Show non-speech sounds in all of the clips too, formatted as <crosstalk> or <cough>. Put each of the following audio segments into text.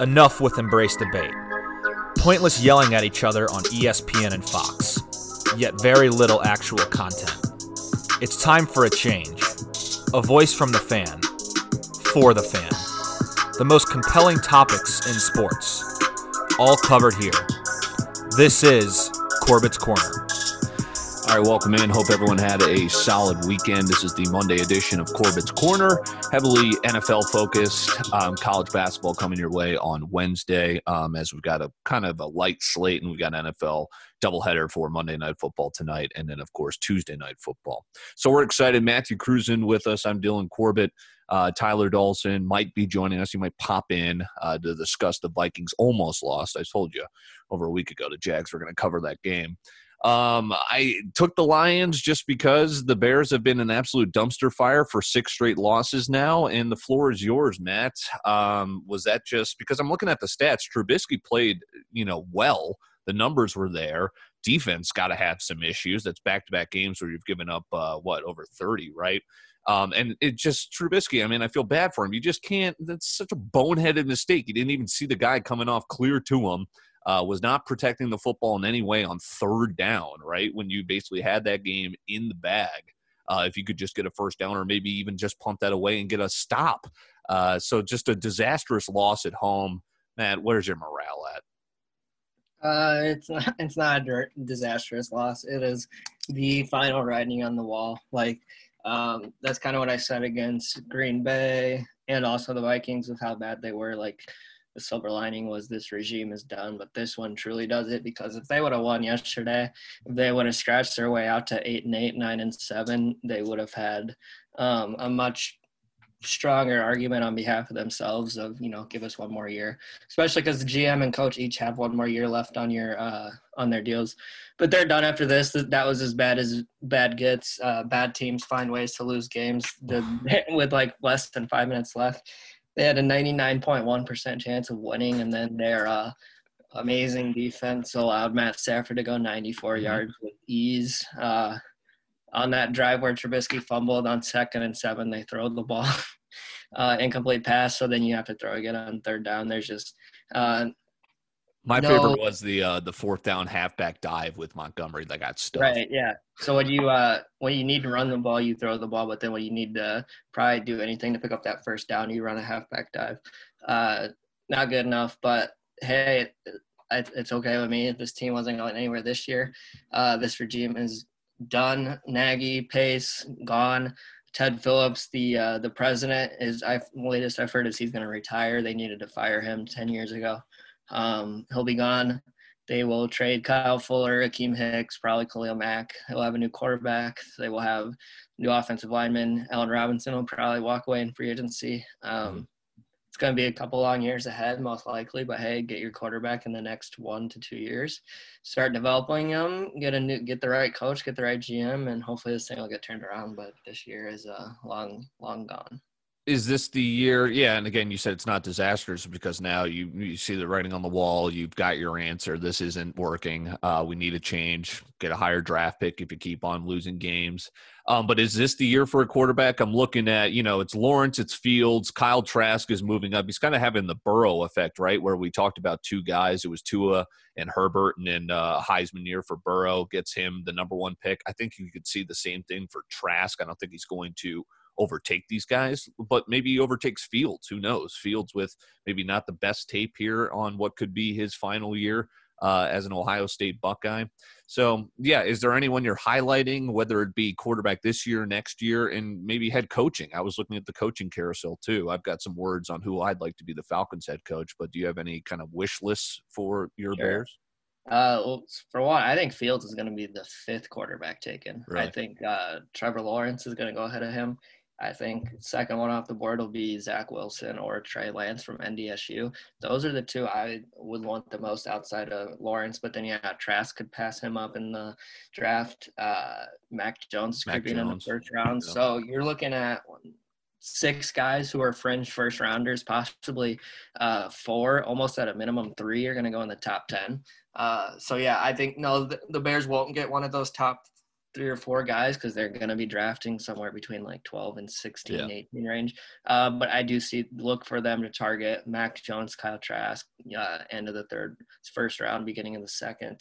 Enough with embrace debate. Pointless yelling at each other on ESPN and Fox, yet very little actual content. It's time for a change. A voice from the fan, for the fan. The most compelling topics in sports, all covered here. This is Corbett's Corner. All right, welcome in. Hope everyone had a solid weekend. This is the Monday edition of Corbett's Corner, heavily NFL focused. Um, college basketball coming your way on Wednesday, um, as we've got a kind of a light slate, and we've got NFL doubleheader for Monday Night Football tonight, and then of course Tuesday Night Football. So we're excited. Matthew Cruzen with us. I'm Dylan Corbett. Uh, Tyler Dawson might be joining us. He might pop in uh, to discuss the Vikings almost lost. I told you over a week ago the Jags were going to cover that game. Um, I took the Lions just because the Bears have been an absolute dumpster fire for six straight losses now, and the floor is yours, Matt. Um, was that just because I'm looking at the stats? Trubisky played, you know, well. The numbers were there. Defense got to have some issues. That's back-to-back games where you've given up uh, what over 30, right? Um, and it just Trubisky. I mean, I feel bad for him. You just can't. That's such a boneheaded mistake. You didn't even see the guy coming off clear to him uh, was not protecting the football in any way on third down, right? When you basically had that game in the bag. Uh, if you could just get a first down or maybe even just pump that away and get a stop. Uh, so just a disastrous loss at home. Man, where's your morale at? Uh, it's not. <laughs> It's not a disastrous loss. It is the final writing on the wall. Like um, that's kind of what I said against Green Bay and also the Vikings with how bad they were. Like the silver lining was this regime is done, but this one truly does it because if they would have won yesterday, if they would have scratched their way out to eight and eight, nine and seven, they would have had um, a much stronger argument on behalf of themselves of you know give us one more year. Especially because the gm and coach each have one more year left on your uh on their deals. But they're done after this. That was as bad as bad gets. Uh bad teams find ways to lose games. The, <laughs> with like less than five minutes left they had a 99.1% chance of winning, and then their uh, amazing defense allowed Matt Stafford to go 94 mm-hmm. yards with ease. Uh, on that drive where Trubisky fumbled on second and seven, they throw the ball <laughs> uh, incomplete pass. So then you have to throw again on third down. There's just uh, my no. favorite was the uh, the fourth down halfback dive with Montgomery that got stuck. Right. Yeah. So when you uh, when you need to run the ball, you throw the ball, but then when you need to probably do anything to pick up that first down, you run a halfback dive. Uh, not good enough, but hey, it's okay with me. If this team wasn't going anywhere this year, uh, this regime is done. Nagy, Pace, gone. Ted Phillips, the uh, the president, is I latest I've heard is he's going to retire. They needed to fire him ten years ago. Um, he'll be gone. They will trade Kyle Fuller, Akiem Hicks, probably Khalil Mack. They'll have a new quarterback. They will have new offensive lineman. Allen Robinson will probably walk away in free agency. Um, mm-hmm. it's going to be a couple long years ahead, most likely. But hey, get your quarterback in the next one to two years. Start developing them. Get a new, get the right coach, get the right GM, and hopefully this thing will get turned around. But this year is uh, long, long gone is this the year? Yeah, and again, you said it's not disastrous because now you you see the writing on the wall. You've got your answer. This isn't working. Uh, we need a change. Get a higher draft pick if you keep on losing games. Um, but is this the year for a quarterback? I'm looking at you know it's Lawrence, it's Fields, Kyle Trask is moving up. He's kind of having the Burrow effect, right? Where we talked about two guys. It was Tua and Herbert, and then uh, Heisman year for Burrow gets him the number one pick. I think you could see the same thing for Trask. I don't think he's going to overtake these guys, but maybe he overtakes Fields. Who knows? Fields with maybe not the best tape here on what could be his final year uh, as an Ohio State Buckeye. So, yeah, is there anyone you're highlighting, whether it be quarterback this year, next year, and maybe head coaching? I was looking at the coaching carousel too. I've got some words on who I'd like to be the Falcons head coach, but do you have any kind of wish lists for your sure. Bears? Uh, well, for one, I think Fields is going to be the fifth quarterback taken. Really? I think uh, Trevor Lawrence is going to go ahead of him. I think second one off the board will be Zach Wilson or Trey Lance from NDSU. Those are the two I would want the most outside of Lawrence. But then yeah, Trask could pass him up in the draft. Uh, Mac Jones Mac could be in the first round. Yeah. So you're looking at six guys who are fringe first rounders, possibly uh, four, almost at a minimum three are going to go in the top ten. Uh, so yeah, I think no, the, the Bears won't get one of those top three or four guys because they're going to be drafting somewhere between like 12 and 16, Yeah. 18 range. Uh, but I do see look for them to target Mac Jones, Kyle Trask, uh, end of the third, first round, beginning of the second.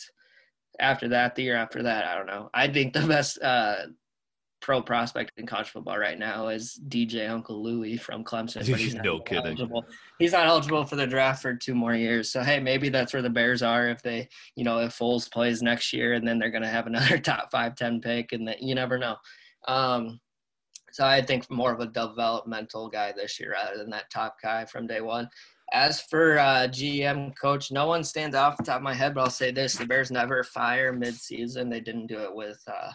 After that, the year after that, I don't know. I think the best uh, pro prospect in college football right now is DJ Uiagalelei from Clemson. But <laughs> he's not No kidding. Eligible. He's not eligible for the draft for two more years. So hey, maybe that's where the Bears are if they, you know, if Foles plays next year and then they're going to have another <laughs> top five, ten pick, and that you never know. Um, so I think more of a developmental guy this year rather than that top guy from day one. As for uh, GM coach, no one stands off the top of my head, but I'll say this: the Bears never fire mid-season. They didn't do it with uh,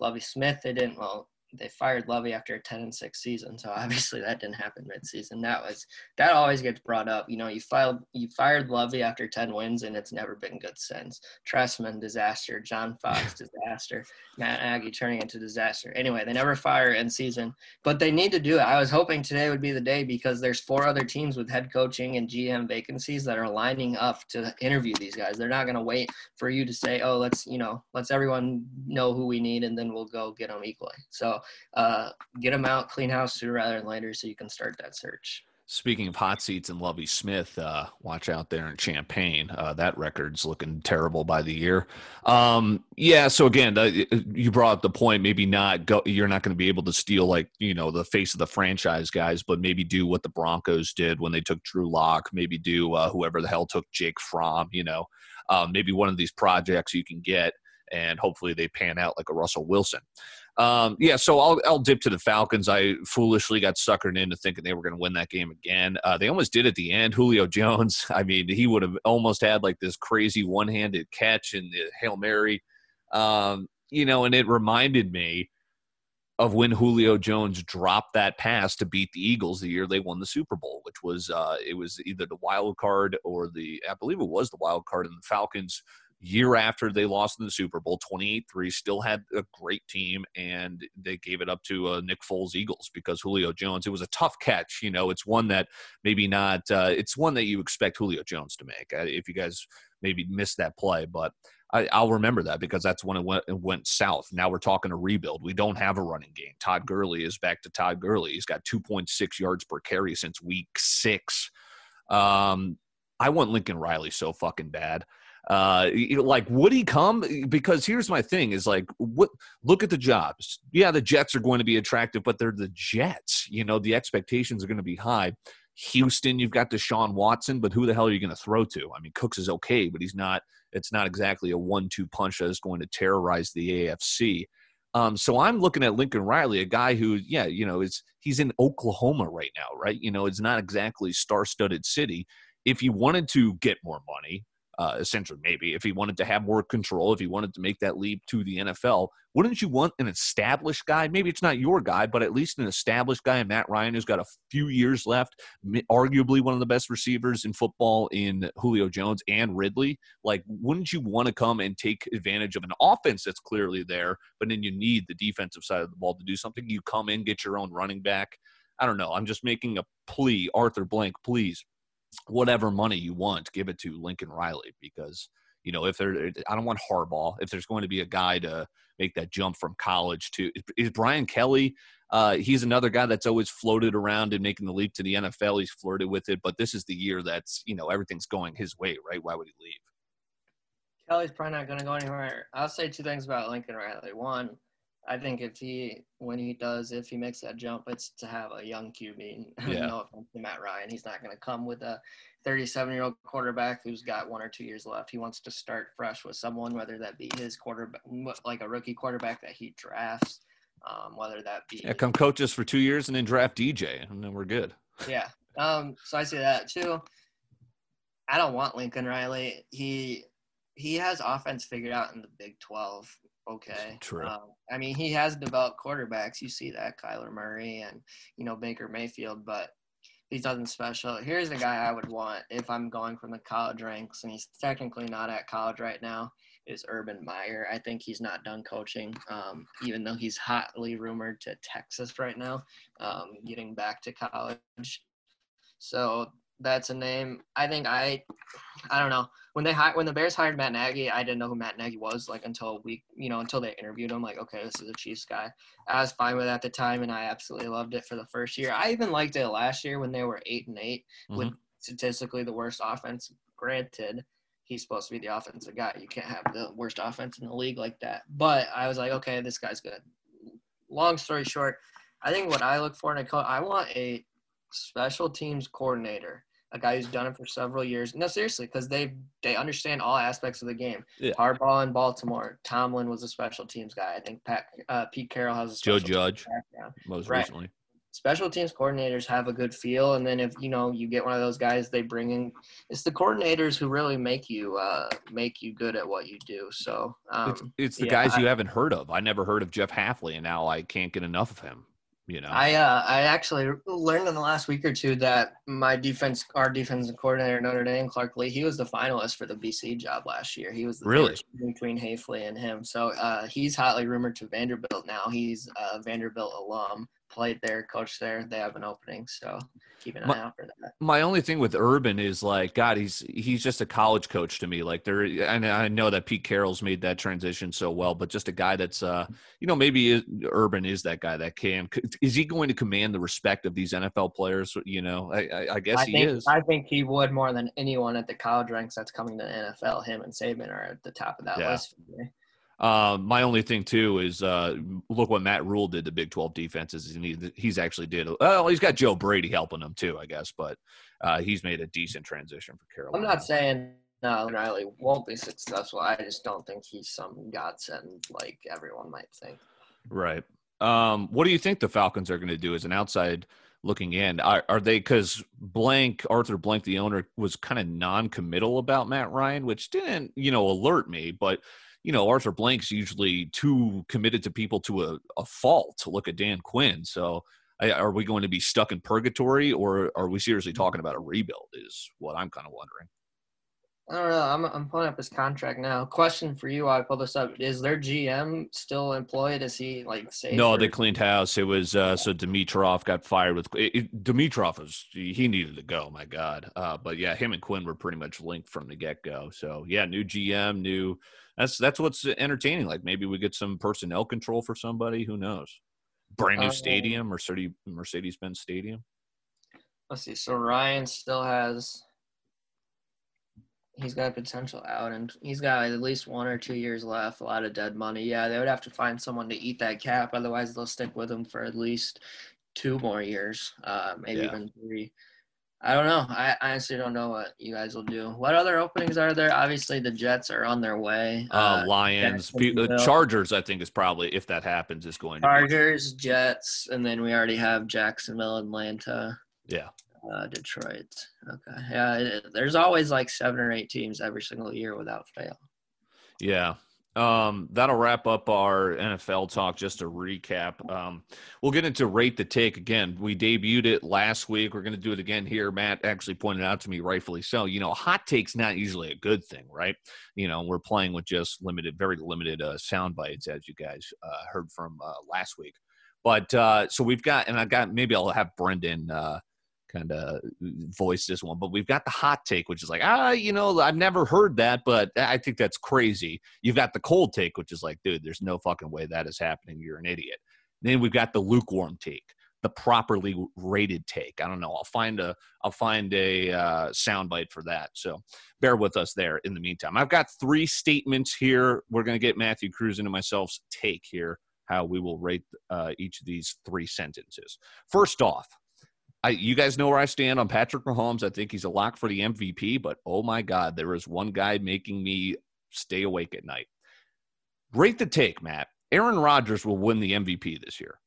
Lovie Smith. They didn't. Well, they fired Lovie after a 10 and 6 season, so <laughs> obviously that didn't happen mid-season. That was that always gets brought up. You know, you filed you fired Lovie after 10 wins, and it's never been good since. Trestman disaster, John Fox <laughs> disaster, Matt Nagy turning into disaster. Anyway, they never fire in season, but they need to do it. I was hoping today would be the day because there's four other teams with head coaching and GM vacancies that are lining up to interview these guys. They're not going to wait for you to say, "Oh, let's you know, let's everyone know who we need, and then we'll go get them equally." So uh, get them out, clean house sooner rather than later, so you can start that search. Speaking of hot seats and Lovie Smith, uh, watch out there in Champaign. Uh, that record's looking terrible by the year. Um, yeah. So again, the, you brought up the point. Maybe not go. You're not going to be able to steal like you know the face of the franchise guys, but maybe do what the Broncos did when they took Drew Lock. Maybe do uh, whoever the hell took Jake Fromm. You know, um, maybe one of these projects you can get, and hopefully they pan out like a Russell Wilson. Um, yeah, so I'll I'll dip to the Falcons. I foolishly got suckered into thinking they were going to win that game again. Uh, they almost did at the end. <laughs> Julio Jones. I mean, he would have almost had like this crazy one-handed catch in the hail mary. Um, you know, and it reminded me of when Julio Jones dropped that pass to beat the Eagles the year they won the Super Bowl, which was uh, it was either the wild card or the I believe it was the wild card, and the Falcons year after they lost in the Super Bowl, 28-3, still had a great team, and they gave it up to uh, Nick Foles Eagles because Julio Jones. It was a tough catch, you know. It's one that maybe not. Uh, it's one that you expect Julio Jones to make. Uh, if you guys maybe missed that play, but I, will remember that because that's when it went, it went south. Now we're talking a rebuild. We don't have a running game. Todd Gurley is back to Todd Gurley. He's got 2.6 yards per carry since week six. Um, I want Lincoln Riley so fucking bad. Uh, like would he come? Because here's my thing: is like, what? Look at the jobs. Yeah, the Jets are going to be attractive, but they're the Jets. You know, the expectations are going to be high. Houston, you've got Deshaun Watson, but who the hell are you going to throw to? I mean, Cooks is okay, but he's not. It's not exactly a one-two punch that is going to terrorize the AFC. Um, so I'm looking at Lincoln Riley, a guy who, yeah, you know, is he's in Oklahoma right now, right? You know, it's not exactly star-studded city. If you wanted to get more money, uh, essentially maybe if he wanted to have more control, if he wanted to make that leap to the NFL, wouldn't you want an established guy? Maybe it's not your guy, but at least an established guy, Matt Ryan, who's got a few years left, arguably one of the best receivers in football in Julio Jones and Ridley. Like, wouldn't you want to come and take advantage of an offense that's clearly there, but then you need the defensive side of the ball to do something? You come in, get your own running back. I don't know. I'm just making a plea, Arthur Blank, please whatever money you want, give it to Lincoln Riley because you know if there, I don't want Harbaugh. If there's going to be a guy to make that jump from college to is Brian Kelly. Uh, he's another guy that's always floated around and making the leap to the NFL. He's flirted with it, but this is the year that's you know everything's going his way, right? Why would he leave? Kelly's probably not going to go anywhere. I'll say two things about Lincoln Riley. One, I think if he, when he does, if he makes that jump, it's to have a young QB. <laughs> Yeah. no offense to Matt Ryan, he's not going to come with a 37-year-old quarterback who's got one or two years left. He wants to start fresh with someone, whether that be his quarterback, like a rookie quarterback that he drafts, um, whether that be. Yeah, come coach us for two years and then draft DJ, and then we're good. Yeah. Um. So I say that too. I don't want Lincoln Riley. He he has offense figured out in the Big Twelve okay. True. Um, I mean, he has developed quarterbacks. You see that Kyler Murray and you know Baker Mayfield, but he's nothing special. Here's the guy I would want if I'm going from the college ranks, and he's technically not at college right now. Is Urban Meyer? I think he's not done coaching, um, even though he's hotly rumored to Texas right now, um, getting back to college. So that's a name. I think I, I don't know when they hired when the Bears hired Matt Nagy. I didn't know who Matt Nagy was like until we, you know, until they interviewed him. Like, okay, this is a Chiefs guy. I was fine with it at the time, and I absolutely loved it for the first year. I even liked it last year when they were eight and 8 Mm-hmm. with statistically the worst offense. Granted, he's supposed to be the offensive guy. You can't have the worst offense in the league like that. But I was like, okay, this guy's good. Long story short, I think what I look for in a coach, I want a special teams coordinator, a guy who's done it for several years. No, seriously, because they they understand all aspects of the game. Yeah. Harbaugh in Baltimore, Tomlin was a special teams guy. I think Pat uh, Pete Carroll has a Joe Judge, most Right. recently. Special teams coordinators have a good feel, and then if you know you get one of those guys, they bring in. It's the coordinators who really make you uh, make you good at what you do. So It's, um, it's the yeah, guys I- you haven't heard of. I never heard of Jeff Hafley, and now I can't get enough of him. You know, I uh, I actually learned in the last week or two that my defense, our defensive coordinator at Notre Dame, Clark Lea, he was the finalist for the BC job last year. He was the Really? between Hafley and him. So uh, he's hotly rumored to Vanderbilt now. He's a Vanderbilt alum, played there, coached there. They have an opening, so keep an My- eye out for that. my only thing with Urban is like, God, he's he's just a college coach to me. Like there, and I know that Pete Carroll's made that transition so well, but just a guy that's, uh, you know, maybe is, Urban is that guy that can. Is he going to command the respect of these NFL players? You know, I, I, I guess I he think is. I think he would more than anyone at the college ranks that's coming to the NFL. Him and Saban are at the top of that Yeah. list. For me. Um, my only thing too is uh, look what Matt Rhule did to Big Twelve defenses, and he, he's actually did. Well, he's got Joe Brady helping him too, I guess, but uh, he's made a decent transition for Carolina. I'm not saying no, Riley won't be successful. I just don't think he's some godsend like everyone might think. Right. Um, what do you think the Falcons are going to do as an outside looking in? Are, are they because Blank Arthur Blank, the owner, was kind of non-committal about Matt Ryan, which didn't you know alert me, but you know Arthur Blank's usually too committed to people to a, a fault. To look at Dan Quinn, so. I, are we going to be stuck in purgatory, or are we seriously talking about a rebuild? Is what I'm kind of wondering. I don't know. I'm I'm pulling up his contract now. Question for you: I pull this up. Is their GM still employed? Is he like safe? No, or- they cleaned house. It was uh, so Dimitroff got fired with it, it- Dimitroff was he needed to go. My God, uh, but yeah, him and Quinn were pretty much linked from the get go. So yeah, new GM, new. That's that's what's entertaining. Like maybe we get some personnel control for somebody. Who knows? Brand new Um, stadium, Mercedes Mercedes Benz Stadium. Let's see. So Ryan still has. He's got potential out, and he's got at least one or two years left. A lot of dead money. Yeah, they would have to find someone to eat that cap. Otherwise, they'll stick with him for at least two more years, uh, maybe Yeah. even three. I don't know. I honestly don't know what you guys will do. What other openings are there? Obviously, the Jets are on their way. Uh, Lions, pe- uh, Chargers. I think is probably if that happens is going to be, Chargers, Jets, and then we already have Jacksonville, Atlanta, yeah. uh, Detroit. Okay, yeah. It, there's always like seven or eight teams every single year without fail. Yeah. Um, that'll wrap up our NFL talk. Just to recap, um, we'll get into rate the take again. We debuted it last week. We're going to do it again here. Matt actually pointed out to me, rightfully so. You know, hot take's not usually a good thing, right? You know, we're playing with just limited, very limited uh, sound bites, as you guys uh, heard from uh, last week. But uh, so we've got, and I got maybe I'll have Brendan uh, kind of voice this one, but we've got the hot take, which is like, ah, you know, I've never heard that, but I think that's crazy. You've got the cold take, which is like, dude, there's no fucking way that is happening. You're an idiot. then we've got the lukewarm take, the properly rated take. I don't know. I'll find a I'll find a uh, soundbite for that. So bear with us there. In the meantime, I've got three statements here. We're gonna get Matthew Cruz and myself's take here. How we will rate uh, each of these three sentences. First off, I, you guys know where I stand on Patrick Mahomes. I think he's a lock for the MVP, but oh my God, there is one guy making me stay awake at night. Rate the take, Matt. Aaron Rodgers will win the MVP this year.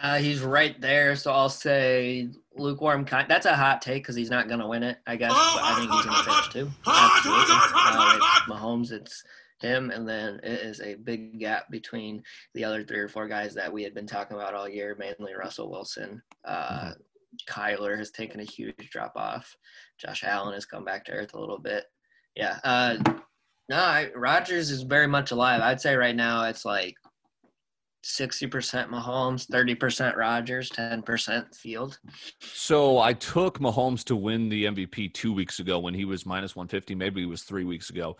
Uh, he's right there, so I'll say lukewarm. Kind. That's a hot take because he's not going to win it, I guess. But I think he's going to finish too. Absolutely. Uh, Mahomes, it's him, and then it is a big gap between the other three or four guys that we had been talking about all year, mainly Russell Wilson. Uh, Kyler has taken a huge drop off. Josh Allen has come back to earth a little bit. Yeah. Uh, no, I, Rodgers is very much alive. I'd say right now it's like 60% Mahomes, 30% Rodgers, 10% Field. So I took Mahomes to win the MVP two weeks ago when he was minus 150. Maybe it was three weeks ago.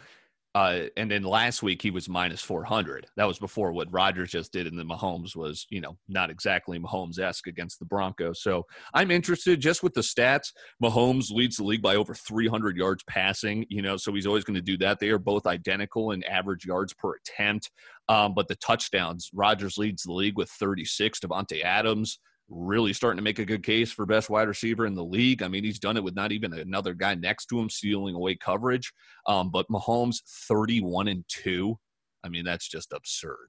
Uh, and then last week he was minus 400. That was before what Rodgers just did, and then Mahomes was, you know, not exactly Mahomes esque against the Broncos. So I'm interested just with the stats. Mahomes leads the league by over 300 yards passing, you know, so he's always going to do that. They are both identical in average yards per attempt. Um, but the touchdowns, Rodgers leads the league with 36. Davante Adams really starting to make a good case for best wide receiver in the league. I mean, he's done it with not even another guy next to him stealing away coverage. Um, but Mahomes, 31 and 2. I mean, that's just absurd.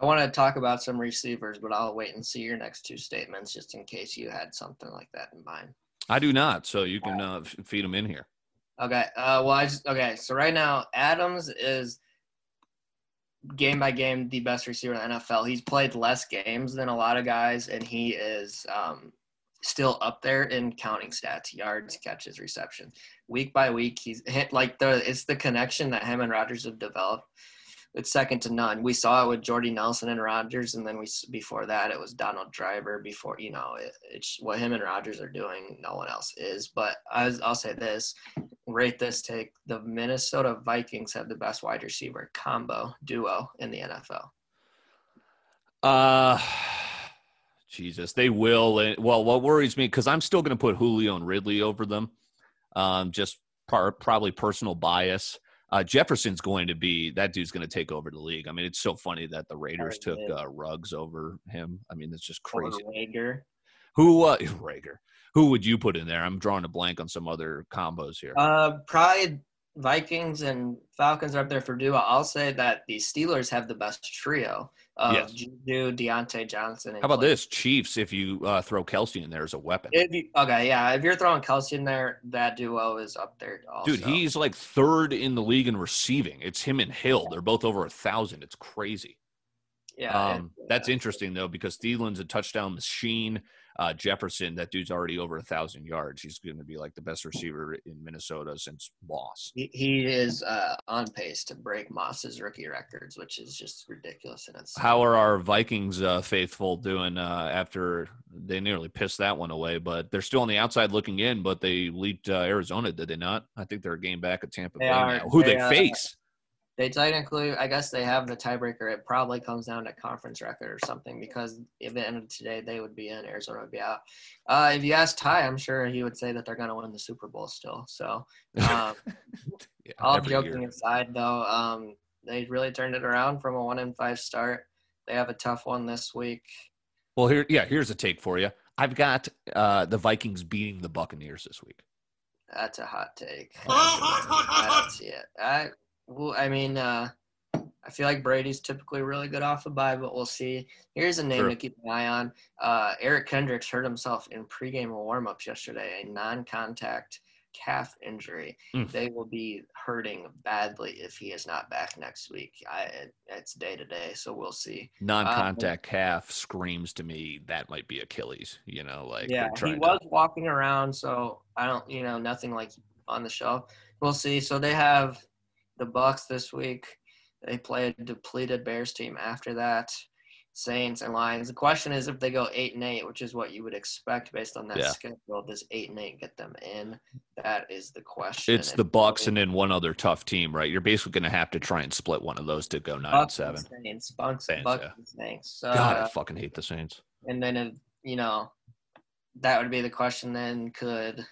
I want to talk about some receivers, but I'll wait and see your next two statements just in case you had something like that in mind. I do not, so you can uh, feed them in here. Okay. Uh, well, I just okay. So right now, Adams is game by game the best receiver in the NFL. He's played less games than a lot of guys, and he is um, still up there in counting stats, yards, catches, reception. Week by week, he's hit like the it's the connection that him and Rodgers have developed it's second to none. We saw it with Jordy Nelson and Rodgers, and then we before that it was Donald Driver. Before you know, it, it's what him and Rodgers are doing. No one else is. But I I'll say this: rate this take. The Minnesota Vikings have the best wide receiver combo duo in the NFL. Uh Jesus, they will. Well, what worries me because I'm still going to put Julio and Ridley over them. Um, just par, probably personal bias. Uh, Jefferson's going to be that dude's going to take over the league. I mean, it's so funny that the Raiders took uh, Ruggs over him. I mean, it's just crazy. Rager. Who uh, <laughs> Rager? Who would you put in there? I'm drawing a blank on some other combos here. Uh, probably Vikings and Falcons are up there for duo. I'll say that the Steelers have the best trio of yes. Juju, Diontae Johnson. How about this? Chiefs, if you uh, throw Kelce in there as a weapon. You, okay, yeah. If you're throwing Kelce in there, that duo is up there also. Dude, he's like third in the league in receiving. It's him and Hill. They're both over a thousand. It's crazy. Yeah. Um, that's interesting though because Thielen's a touchdown machine uh, Jefferson, that dude's already over a thousand yards. He's going to be like the best receiver in Minnesota since Moss. He, he is uh, on pace to break Moss's rookie records, which is just ridiculous. And it's how are our Vikings uh, faithful doing uh, after they nearly pissed that one away? But they're still on the outside looking in. But they leaped uh, Arizona, did they not? I think they're a game back at Tampa they Bay are, now. Who they, they face? They technically, I guess they have the tiebreaker. It probably comes down to conference record or something because if end of today, they would be in, Arizona would be out. Uh, if you ask Ty, I'm sure he would say that they're going to win the Super Bowl still. So, <laughs> um, yeah, all joking year. aside, though, um, they really turned it around from a one in five start. They have a tough one this week. Well, here, yeah, here's a take for you. I've got uh, the Vikings beating the Buccaneers this week. That's a hot take. I don't see it. I well, I mean, uh, I feel like Brady's typically really good off a of bye, but we'll see. Here's a name sure. to keep an eye on. Uh, Eric Kendricks hurt himself in pregame warmups yesterday, a non-contact calf injury. Mm. They will be hurting badly if he is not back next week. I, it's day to day, so we'll see. Non-contact um, calf screams to me that might be Achilles. You know, like yeah, he was to... walking around, so I don't, you know, nothing like on the show. We'll see. So they have the Bucks this week. They play a depleted Bears team after that. Saints and Lions. The question is if they go eight and eight, which is what you would expect based on that yeah. schedule. Does eight and eight get them in? That is the question. It's the Bucks and then one other tough team, right? You're basically going to have to try and split one of those to go nine Bucks and seven. And Saints, Bucks, Saints, Bucks yeah. and Saints. Uh, God, I fucking hate the Saints. And then, if, you know, that would be the question. Then could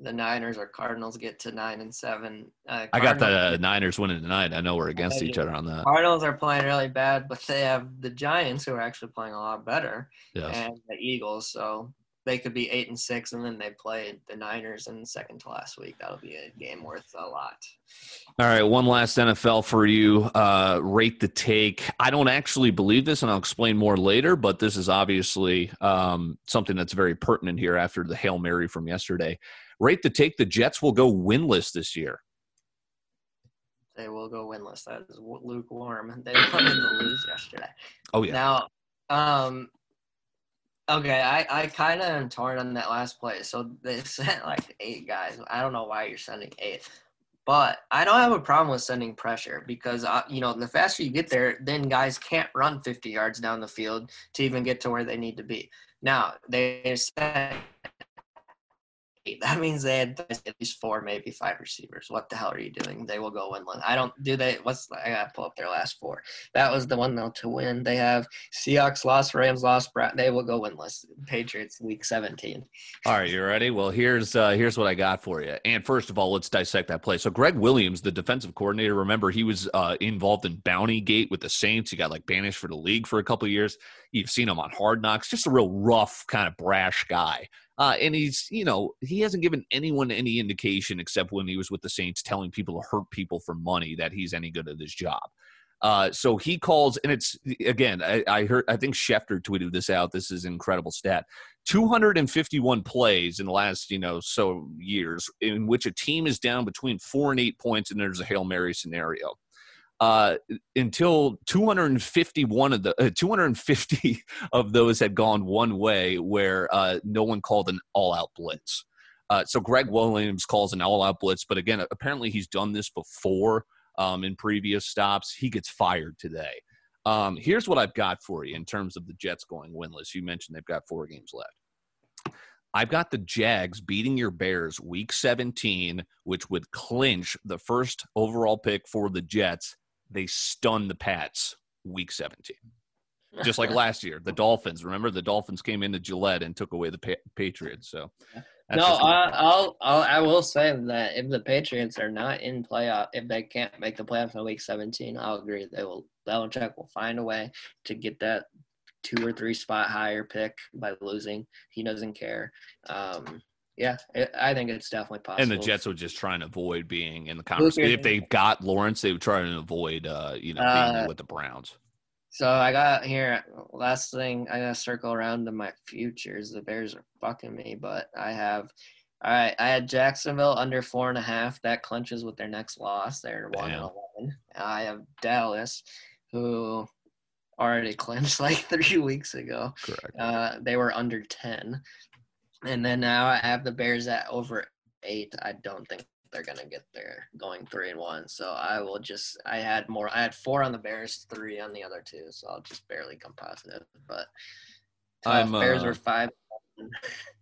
the Niners or Cardinals get to nine and seven. Uh, I got the uh, Niners winning tonight. I know we're against each other on that. Cardinals are playing really bad, but they have the Giants who are actually playing a lot better, yes. and the Eagles. So they could be eight and six, and then they play the Niners in second to last week. That'll be a game worth a lot. All right, one last NFL for you. Uh, rate the take. I don't actually believe this, and I'll explain more later. But this is obviously um, something that's very pertinent here after the hail mary from yesterday rate the take the Jets will go winless this year. They will go winless. That is lukewarm. They wanted to lose yesterday. Oh yeah. Now, um, okay, I I kind of am torn on that last play. So they <laughs> sent like eight guys. I don't know why you're sending eight, But I don't have a problem with sending pressure because uh, you know the faster you get there, then guys can't run 50 yards down the field to even get to where they need to be. Now they said that means they had at least four, maybe five receivers. What the hell are you doing? They will go winless. I don't do they. What's I gotta pull up their last four. That was the one though to win. They have Seahawks lost, Rams lost. They will go winless. Patriots week 17. All right, you ready? Well, here's uh, here's what I got for you. And first of all, let's dissect that play. So Gregg Williams, the defensive coordinator, remember he was uh, involved in Bounty Gate with the Saints. He got like banished for the league for a couple years. You've seen him on Hard Knocks. Just a real rough, kind of brash guy. Uh, and he's, you know, he hasn't given anyone any indication except when he was with the Saints telling people to hurt people for money that he's any good at his job. Uh, so he calls, and it's again, I, I, heard, I think Schefter tweeted this out. This is incredible stat: 251 plays in the last, you know, so years in which a team is down between four and eight points, and there's a hail mary scenario uh, until 251 of the uh, 250 <laughs> of those had gone one way, where uh, no one called an all-out blitz. Uh, so Gregg Williams calls an all-out blitz, but again, apparently he's done this before um, in previous stops. He gets fired today. Um, here's what I've got for you in terms of the Jets going winless. You mentioned they've got four games left. I've got the Jags beating your Bears week 17, which would clinch the first overall pick for the Jets they stunned the Pats week 17. Just like <laughs> last year, the Dolphins. Remember, the Dolphins came into Gillette and took away the pa- Patriots. So, no, I, I'll, I'll, I will say that if the Patriots are not in playoff, if they can't make the playoffs in week 17, I'll agree they will. Belichick will find a way to get that two or three spot higher pick by losing. He doesn't care. Um, yeah, it, I think it's definitely possible. And the Jets would just try and avoid being in the conversation. If they got Lawrence, they would try and avoid, uh, you know, being uh, with the Browns. So I got here last thing I gotta circle around to my futures. The Bears are fucking me, but I have all right. I had Jacksonville under four and a half. That clinches with their next loss. They're one and eleven. I have Dallas, who already clinched <laughs> like three weeks ago. Correct. Uh, they were under ten. And then now I have the Bears at over eight. I don't think they're gonna get there going three and one. So I will just I had more I had four on the Bears, three on the other two, so I'll just barely come positive. But I'm, Bears uh, were five. <laughs>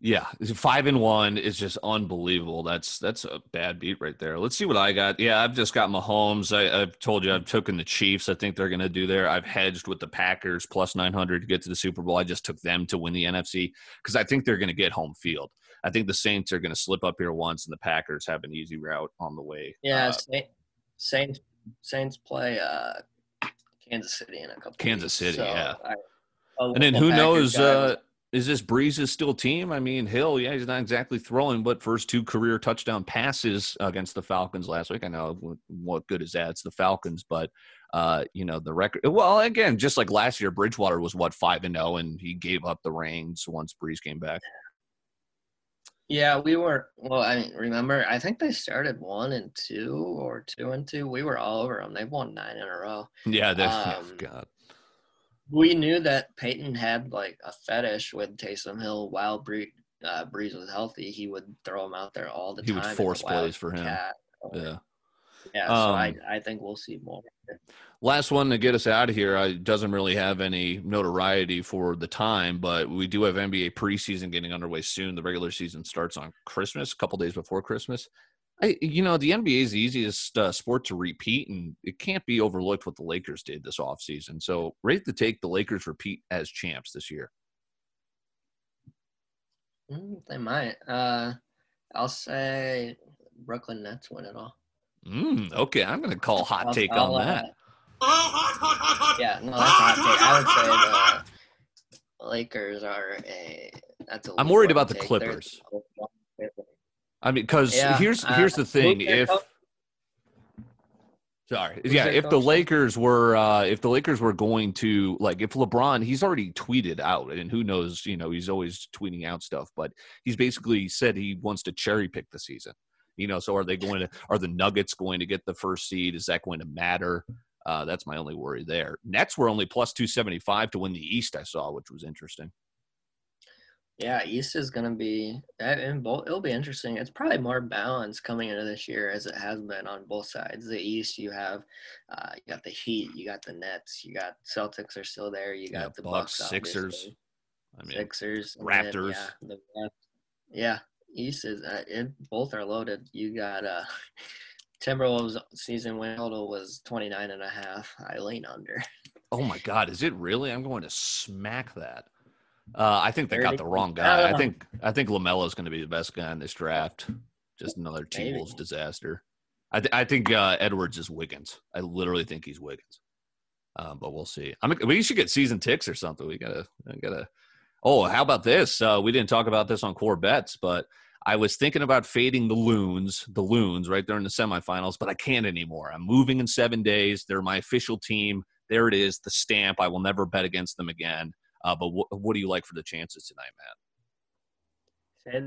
Yeah, five and one is just unbelievable. That's that's a bad beat right there. Let's see what I got. Yeah, I've just got Mahomes. I, I've told you I've taken the Chiefs. I think they're going to do there. I've hedged with the Packers plus nine hundred to get to the Super Bowl. I just took them to win the NFC because I think they're going to get home field. I think the Saints are going to slip up here once, and the Packers have an easy route on the way. Yeah, uh, Saints Saints play uh, Kansas City in a couple. Kansas weeks, City, so yeah. I, and then who Packers knows? Is this Brees's still team? I mean, Hill, yeah, he's not exactly throwing, but first two career touchdown passes against the Falcons last week. I know what good is that? It's the Falcons, but uh, you know the record. Well, again, just like last year, Bridgewater was what five and zero, oh, and he gave up the reins once Brees came back. Yeah, we were. Well, I remember. I think they started one and two or two and two. We were all over them. They've won nine in a row. Yeah, they. <laughs> Um, oh, God we knew that Payton had like a fetish with Taysom Hill while Bree, uh, Brees was healthy. He would throw him out there all the he time. He would force plays for him. Cat. Yeah. Yeah, so um, I, I think we'll see more. Last one to get us out of here. I doesn't really have any notoriety for the time, but we do have NBA preseason getting underway soon. The regular season starts on Christmas, a couple days before Christmas. I, you know, the NBA is the easiest uh, sport to repeat, and it can't be overlooked what the Lakers did this offseason. So, rate the take the Lakers repeat as champs this year. Mm, they might. Uh, I'll say Brooklyn Nets win it all. Mm, okay, I'm going to call hot I'll, take I'll, on uh, that. yeah, no, that's hot take. I would say the Lakers are a. That's a. I'm worried about the Clippers. I mean, because yeah, here's uh, here's the thing: if sorry, yeah, if the Lakers were uh, if the Lakers were going to like if LeBron, he's already tweeted out, and who knows, you know, he's always tweeting out stuff, but he's basically said he wants to cherry pick the season. You know, so are they going to? Are the Nuggets going to get the first seed? Is that going to matter? Uh, that's my only worry there. Nets were only plus two seventy five to win the East. I saw, which was interesting. Yeah, East is gonna be and both. It'll be interesting. It's probably more balanced coming into this year as it has been on both sides. The East, you have, uh, you got the Heat, you got the Nets, you got Celtics are still there, you got Yeah, the Bucks, Bucks, Sixers. I mean, Sixers, and then, Raptors. yeah, the yeah, East is uh, it, both are loaded. You got uh, <laughs> Timberwolves season win total was 29 and a half. I lean under. oh my God, is it really? I'm going to smack that. Uh, I think they got the wrong guy. I think I think Lamelo is going to be the best guy in this draft. Just another T Wolves disaster. I, th- I think uh, Edwards is Wiggins. I literally think he's Wiggins. Um, but we'll see. I'm, we should get season ticks or something. We gotta, we gotta. Oh, how about this? Uh, we didn't talk about this on Corbett's, but I was thinking about fading the loons, the loons, right there in the semifinals, but I can't anymore. I'm moving in seven days. They're my official team. There it is, the stamp. I will never bet against them again. Uh, but wh- what do you like for the chances tonight, Matt?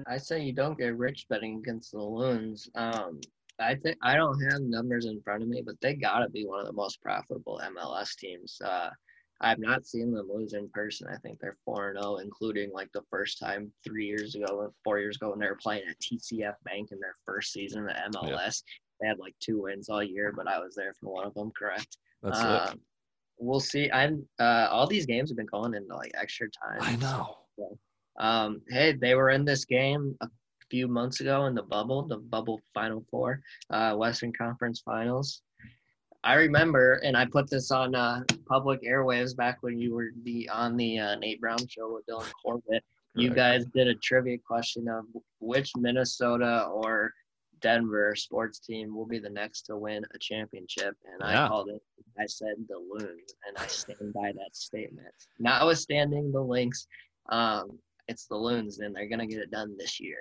I say you don't get rich betting against the loons. Um, I think I don't have numbers in front of me, but they gotta be one of the most profitable MLS teams. Uh, I've not seen them lose in person. I think they're four and zero, including like the first time three years ago, or four years ago, when they were playing at TCF Bank in their first season of MLS. They had like two wins all year, but I was there for one of them. Correct. That's it. We'll see. I'm. Uh, all these games have been going into like extra time. I know. Um, hey, they were in this game a few months ago in the bubble, the bubble Final Four, uh, Western Conference Finals. I remember, and I put this on uh, public airwaves back when you were the on the uh, Nate Brown show with Dylan Corbett. You guys did a trivia question of which Minnesota or Denver sports team will be the next to win a championship, and Yeah. I called it. I said the Loons, and I stand by that statement. Notwithstanding the Lynx, um, it's the Loons, and they're gonna get it done this year.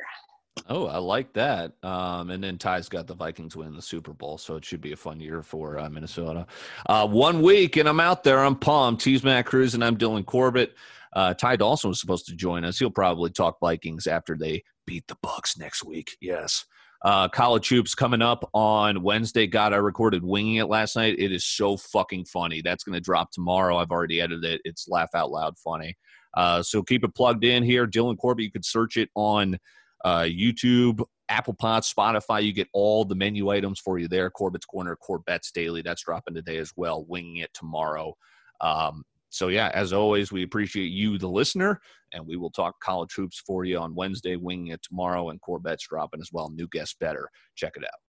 Oh, I like that. Um, and then Ty's got the Vikings win the Super Bowl, so it should be a fun year for uh, Minnesota. Uh, one week, and I'm out there. I'm pumped. He's Matt Cruz, and I'm Dylan Corbett. Uh, Ty Dawson was supposed to join us. He'll probably talk Vikings after they beat the Bucks next week. Yes. Uh, college hoops coming up on Wednesday. God, I recorded winging it last night. It is so fucking funny. That's going to drop tomorrow. I've already edited it. It's laugh out loud funny. Uh, so keep it plugged in here. Dylan Corbett, you could search it on uh, YouTube, Apple Pod, Spotify. You get all the menu items for you there. Corbett's Corner, Corbett's Daily. That's dropping today as well. Winging it tomorrow. Um, so yeah, as always, we appreciate you, the listener, and we will talk college hoops for you on Wednesday. Winging it tomorrow, and Corbett's dropping as well. New guest better. Check it out.